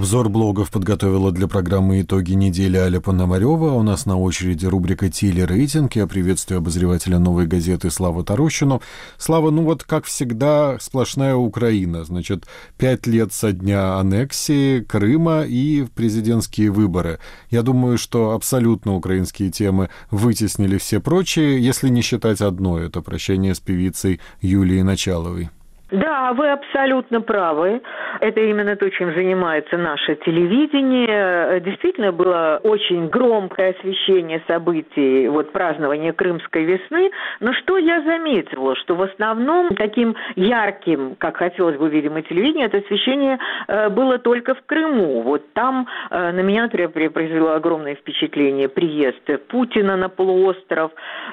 Обзор блогов подготовила для программы «Итоги недели» Аля Пономарева. У нас на очереди рубрика «Телерейтинг». Я приветствую обозревателя «Новой газеты» Славу Тарощину. Слава, ну вот, как всегда, сплошная Украина. Значит, пять лет со дня аннексии Крыма и президентские выборы. Я думаю, что абсолютно украинские темы вытеснили все прочие, если не считать одно – это прощение с певицей Юлией Началовой. Да, вы абсолютно правы. Это именно то, чем занимается наше телевидение. Действительно было очень громкое освещение событий, вот празднования Крымской весны. Но что я заметила, что в основном таким ярким, как хотелось бы, видимо, телевидение, это освещение э, было только в Крыму. Вот там э, на меня, например, произвело огромное впечатление приезд Путина на полуостров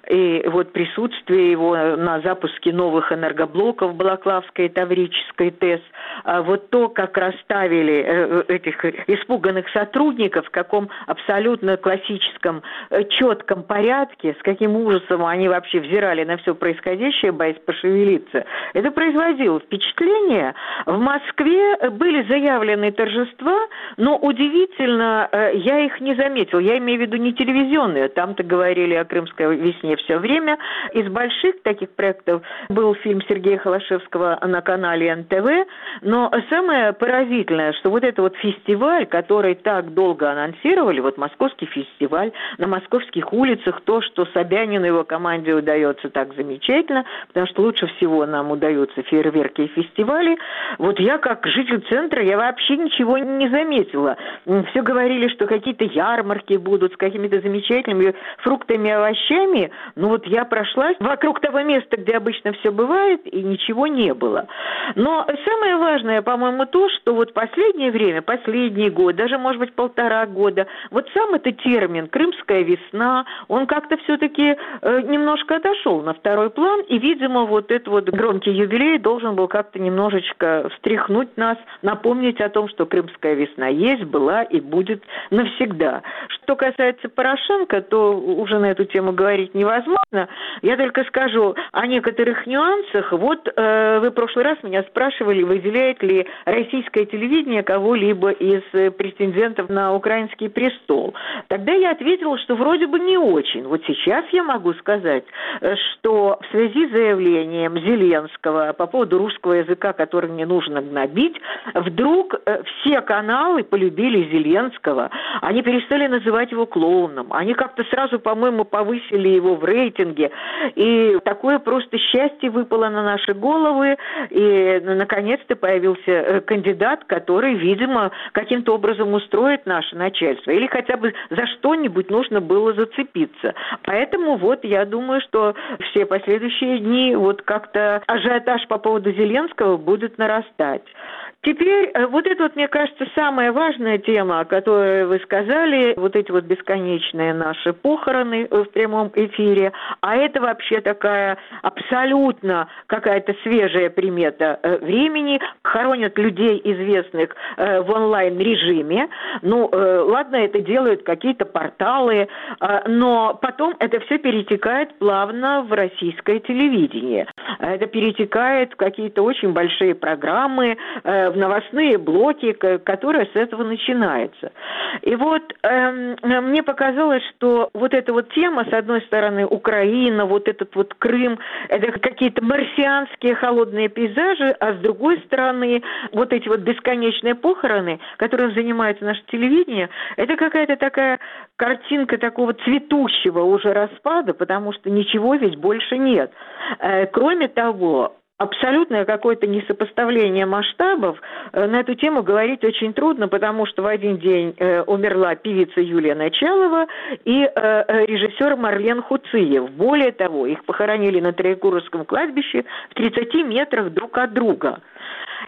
и вот присутствие его на запуске новых энергоблоков Балаклав Московской, Таврической ТЭС, а вот то, как расставили э, этих испуганных сотрудников в каком абсолютно классическом, э, четком порядке, с каким ужасом они вообще взирали на все происходящее, боясь пошевелиться, это производило впечатление. В Москве были заявлены торжества, но удивительно, э, я их не заметил. Я имею в виду не телевизионные, там-то говорили о Крымской весне все время. Из больших таких проектов был фильм Сергея Холошевского на канале НТВ, но самое самое поразительное, что вот этот вот фестиваль, который так долго анонсировали, вот московский фестиваль, на московских улицах, то, что Собянину и его команде удается так замечательно, потому что лучше всего нам удаются фейерверки и фестивали. Вот я, как житель центра, я вообще ничего не заметила. Все говорили, что какие-то ярмарки будут с какими-то замечательными фруктами и овощами. Ну вот я прошлась вокруг того места, где обычно все бывает, и ничего не было. Но самое важное, по-моему, то, что вот последнее время, последний год, даже, может быть, полтора года, вот сам этот термин «крымская весна», он как-то все-таки э, немножко отошел на второй план, и, видимо, вот этот вот громкий юбилей должен был как-то немножечко встряхнуть нас, напомнить о том, что крымская весна есть, была и будет навсегда. Что касается Порошенко, то уже на эту тему говорить невозможно. Я только скажу о некоторых нюансах. Вот э, вы в прошлый раз меня спрашивали, выделяет ли российское телевидение кого-либо из претендентов на украинский престол. Тогда я ответила, что вроде бы не очень. Вот сейчас я могу сказать, э, что в связи с заявлением Зеленского по поводу русского языка, который не нужно гнобить, вдруг э, все каналы полюбили Зеленского. Они перестали называть его клоуном. Они как-то сразу, по-моему, повысили его в рейтинге. И такое просто счастье выпало на наши головы. И наконец-то появился э, кандидат, который, видимо, каким-то образом устроит наше начальство. Или хотя бы за что-нибудь нужно было зацепиться. Поэтому вот я думаю, что все последующие дни вот как-то ажиотаж по поводу Зеленского будет нарастать. Теперь э, вот это вот, мне кажется, самая важная тема, о которой вы сказали, вот эти вот бесконечные наши похороны в прямом эфире, а это вообще такая абсолютно какая-то свежая примета э, времени, хоронят людей известных э, в онлайн-режиме, ну, ладно, это делают какие-то порталы, но потом это все перетекает плавно в российское телевидение. Это перетекает в какие-то очень большие программы, в новостные блоки, которые с этого начинаются. И вот э, мне показалось, что вот эта вот тема, с одной стороны, Украина, вот этот вот Крым, это какие-то марсианские холодные пейзажи, а с другой стороны, вот эти вот бесконечные похороны, которым занимается наше телевидение, это какая-то такая картинка такого цветущего уже распада, потому что ничего ведь больше нет. Э, кроме того, абсолютное какое-то несопоставление масштабов. Э, на эту тему говорить очень трудно, потому что в один день э, умерла певица Юлия Началова и э, режиссер Марлен Хуциев. Более того, их похоронили на Троекуровском кладбище в 30 метрах друг от друга.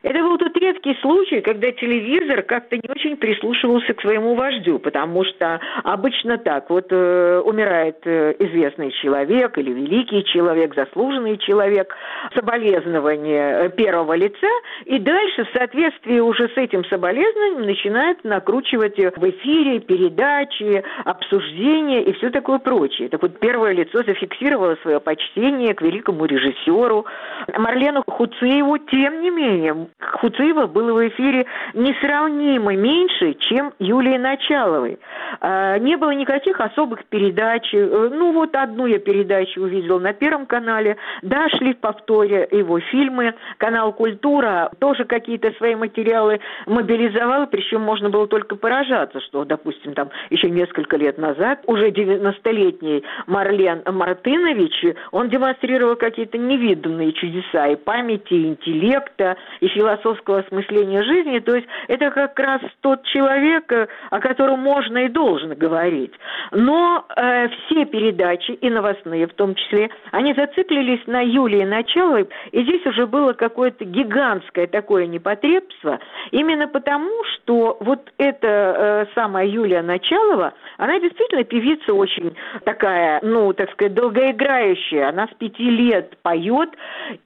Это был тот редкий случай, когда телевизор как-то не очень прислушивался к своему вождю, потому что обычно так, вот э, умирает э, известный человек или великий человек, заслуженный человек, соболезнование э, первого лица, и дальше в соответствии уже с этим соболезнованием начинает накручивать в эфире передачи, обсуждения и все такое прочее. Так вот, первое лицо зафиксировало свое почтение к великому режиссеру Марлену Хуцееву, тем не менее, Хуцеева было в эфире несравнимо меньше, чем Юлии Началовой. А, не было никаких особых передач. Э, ну, вот одну я передачу увидела на Первом канале. Да, шли в повторе его фильмы. Канал «Культура» тоже какие-то свои материалы мобилизовал, причем можно было только поражаться, что, допустим, там еще несколько лет назад уже 90-летний Марлен Мартынович, он демонстрировал какие-то невиданные чудеса и памяти, и интеллекта, и философского осмысления жизни. То есть это как раз тот человек, э, о котором можно и должно говорить. Но э, все передачи, и новостные в том числе, они зациклились на Юлии Началовой, и здесь уже было какое-то гигантское такое непотребство, именно потому, что вот эта э, самая Юлия Началова, она действительно певица очень такая, ну, так сказать, долгоиграющая, она с пяти лет поет,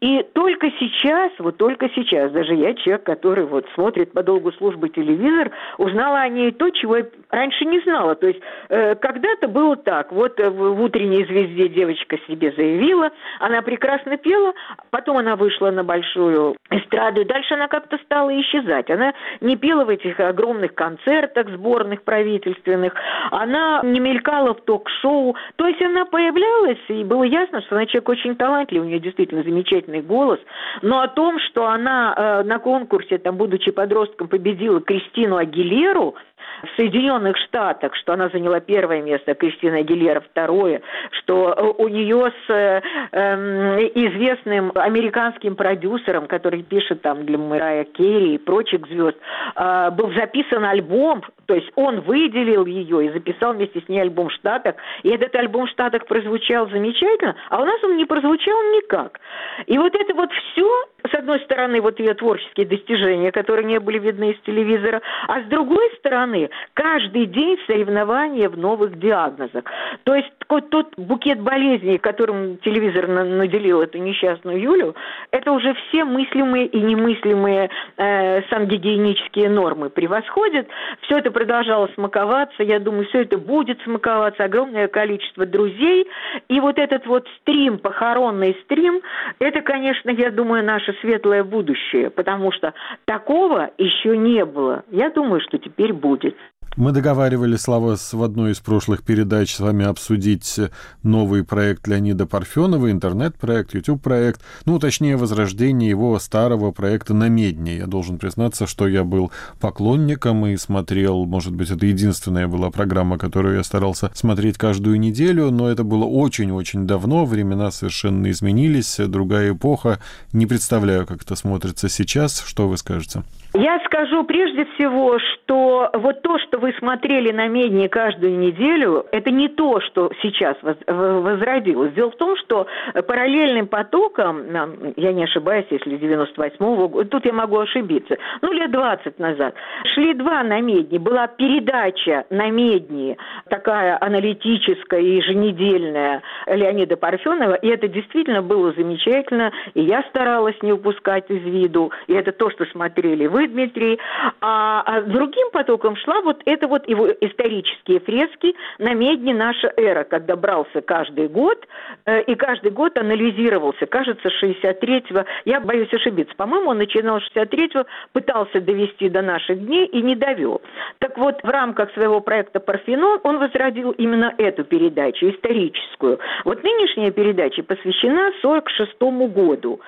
и только сейчас, вот только сейчас, даже я, человек, который вот смотрит по долгу службы телевизор, узнала о ней то, чего раньше не знала. То есть э, когда-то было так. Вот э, в, «Утренней звезде» девочка себе заявила, она прекрасно пела, потом она вышла на большую эстраду, и дальше она как-то стала исчезать. Она не пела в этих огромных концертах сборных правительственных, она не мелькала в ток-шоу. То есть она появлялась, и было ясно, что она человек очень талантливый, у нее действительно замечательный голос. Но о том, что она э, на конкурсе, там, будучи подростком, победила Кристину Агилеру, в Соединенных Штатах, что она заняла первое место, Кристина Агилера второе, что э, у нее с э, э, известным американским продюсером, который пишет там для Мэрайя Керри и прочих звезд, э, был записан альбом, то есть он выделил ее и записал вместе с ней альбом в Штатах, и этот альбом в Штатах прозвучал замечательно, а у нас он не прозвучал никак. И вот это вот все, с одной стороны, вот ее творческие достижения, которые не были видны из телевизора, а с другой стороны, каждый день соревнования в новых диагнозах. То есть вот тот букет болезней, которым телевизор наделил эту несчастную Юлю, это уже все мыслимые и немыслимые э, сангигиенические нормы превосходят. Все это продолжало смаковаться, я думаю, все это будет смаковаться, огромное количество друзей. И вот этот вот стрим, похоронный стрим, это, конечно, я думаю, наше светлое будущее, потому что такого еще не было. Я думаю, что теперь будет. Мы договаривались, Слава, в одной из прошлых передач с вами обсудить новый проект Леонида Парфенова, интернет-проект, YouTube-проект, ну, точнее, возрождение его старого проекта «На медне». Я должен признаться, что я был поклонником и смотрел, может быть, это единственная была программа, которую я старался смотреть каждую неделю, но это было очень-очень давно, времена совершенно изменились, другая эпоха. Не представляю, как это смотрится сейчас. Что вы скажете? Я скажу прежде всего, что вот то, что вы смотрели на медне каждую неделю, это не то, что сейчас возродилось. Дело в том, что параллельным потоком, я не ошибаюсь, если 98-го года, тут я могу ошибиться, ну, лет 20 назад, шли два на медне. Была передача на медне, такая аналитическая еженедельная Леонида Парфенова, и это действительно было замечательно, и я старалась не упускать из виду, и это то, что смотрели вы, Дмитрий, а, а другим потоком шла вот это вот его исторические фрески на медне «Наша эра», когда брался каждый год, э, и каждый год анализировался, кажется, 63-го, я боюсь ошибиться, по-моему, он начинал с 63-го, пытался довести до наших дней и не довел. Так вот, в рамках своего проекта «Парфенон» он возродил именно эту передачу, историческую. Вот нынешняя передача посвящена 46 году.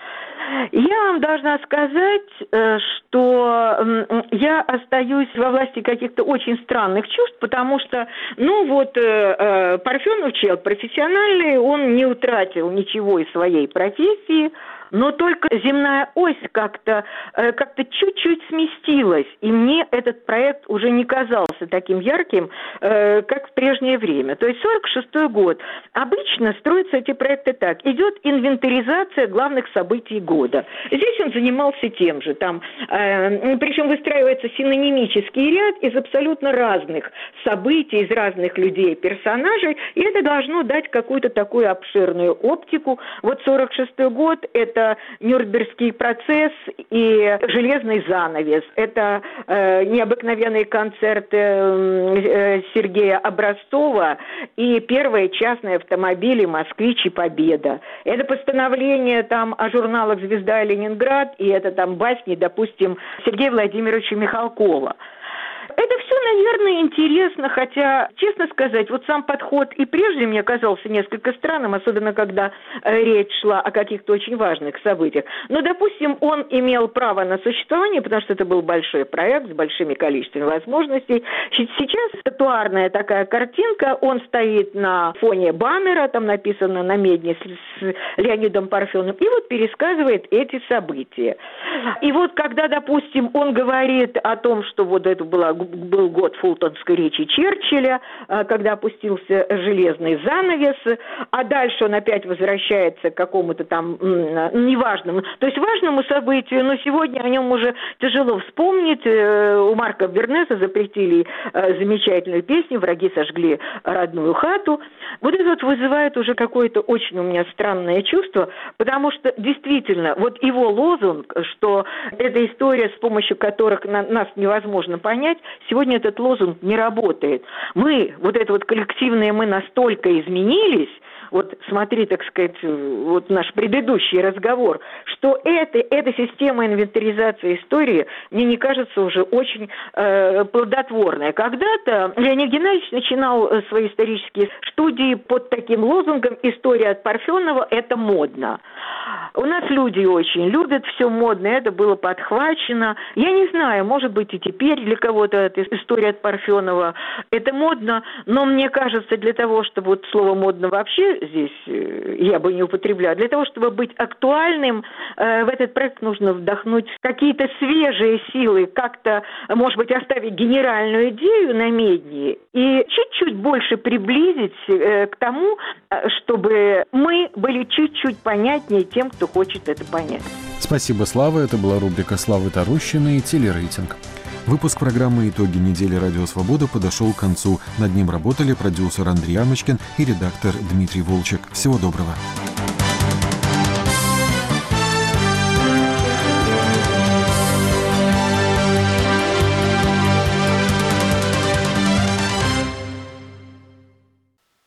Я вам должна сказать, э, я остаюсь во власти каких-то очень странных чувств, потому что, ну вот, э, э, Парфенов человек профессиональный, он не утратил ничего из своей профессии, но только земная ось как-то э, как чуть-чуть сместилась, и мне этот проект уже не казался таким ярким, э, как в прежнее время. То есть 46 год. Обычно строятся эти проекты так. Идет инвентаризация главных событий года. Здесь он занимался тем же. Там, э, причем выстраивается синонимический ряд из абсолютно разных событий, из разных людей, персонажей, и это должно дать какую-то такую обширную оптику. Вот 46 год – это Нюрнбергский процесс и железный занавес. Это э, необыкновенные концерты э, Сергея Образцова и первые частные автомобили «Москвич» и «Победа». Это постановление там о журналах «Звезда» и «Ленинград», и это там басни, допустим, Сергея Владимировича Михалкова. Это наверное, интересно, хотя, честно сказать, вот сам подход и прежде мне казался несколько странным, особенно когда э, речь шла о каких-то очень важных событиях. Но, допустим, он имел право на существование, потому что это был большой проект с большими количествами возможностей. Сейчас статуарная такая картинка, он стоит на фоне баннера, там написано на медне с, с Леонидом Парфеновым, и вот пересказывает эти события. И вот когда, допустим, он говорит о том, что вот это была был год фултонской речи Черчилля, э, когда опустился железный занавес, а дальше он опять возвращается к какому-то там неважному, то есть важному событию, но сегодня о нем уже тяжело вспомнить. Э, у Марка Бернеса запретили э, замечательную песню «Враги сожгли родную хату». Вот это вот вызывает уже какое-то очень у меня странное чувство, потому что действительно вот его лозунг, что эта история, с помощью которых нас невозможно понять, Сегодня это этот лозунг не работает. Мы, вот это вот коллективное мы настолько изменились, вот смотри, так сказать, вот наш предыдущий разговор, что это, эта система инвентаризации истории мне не кажется уже очень э, плодотворной. Когда-то Леонид Геннадьевич начинал э, свои исторические студии под таким лозунгом «История от Парфенова – это модно». У нас люди очень любят все модное, это было подхвачено. Я не знаю, может быть и теперь для кого-то эта история от Парфенова это модно, но мне кажется, для того, чтобы вот слово модно вообще здесь э, я бы не употребляла. Для того, чтобы быть актуальным, э, в этот проект нужно вдохнуть какие-то свежие силы, как-то, может быть, оставить генеральную идею на медне и чуть-чуть больше приблизить э, к тому, чтобы мы были чуть-чуть понятнее тем, кто хочет это понять. Спасибо, Слава. Это была рубрика Славы Тарущины и телерейтинг. Выпуск программы «Итоги недели Радио Свобода» подошел к концу. Над ним работали продюсер Андрей Амочкин и редактор Дмитрий Волчек. Всего доброго.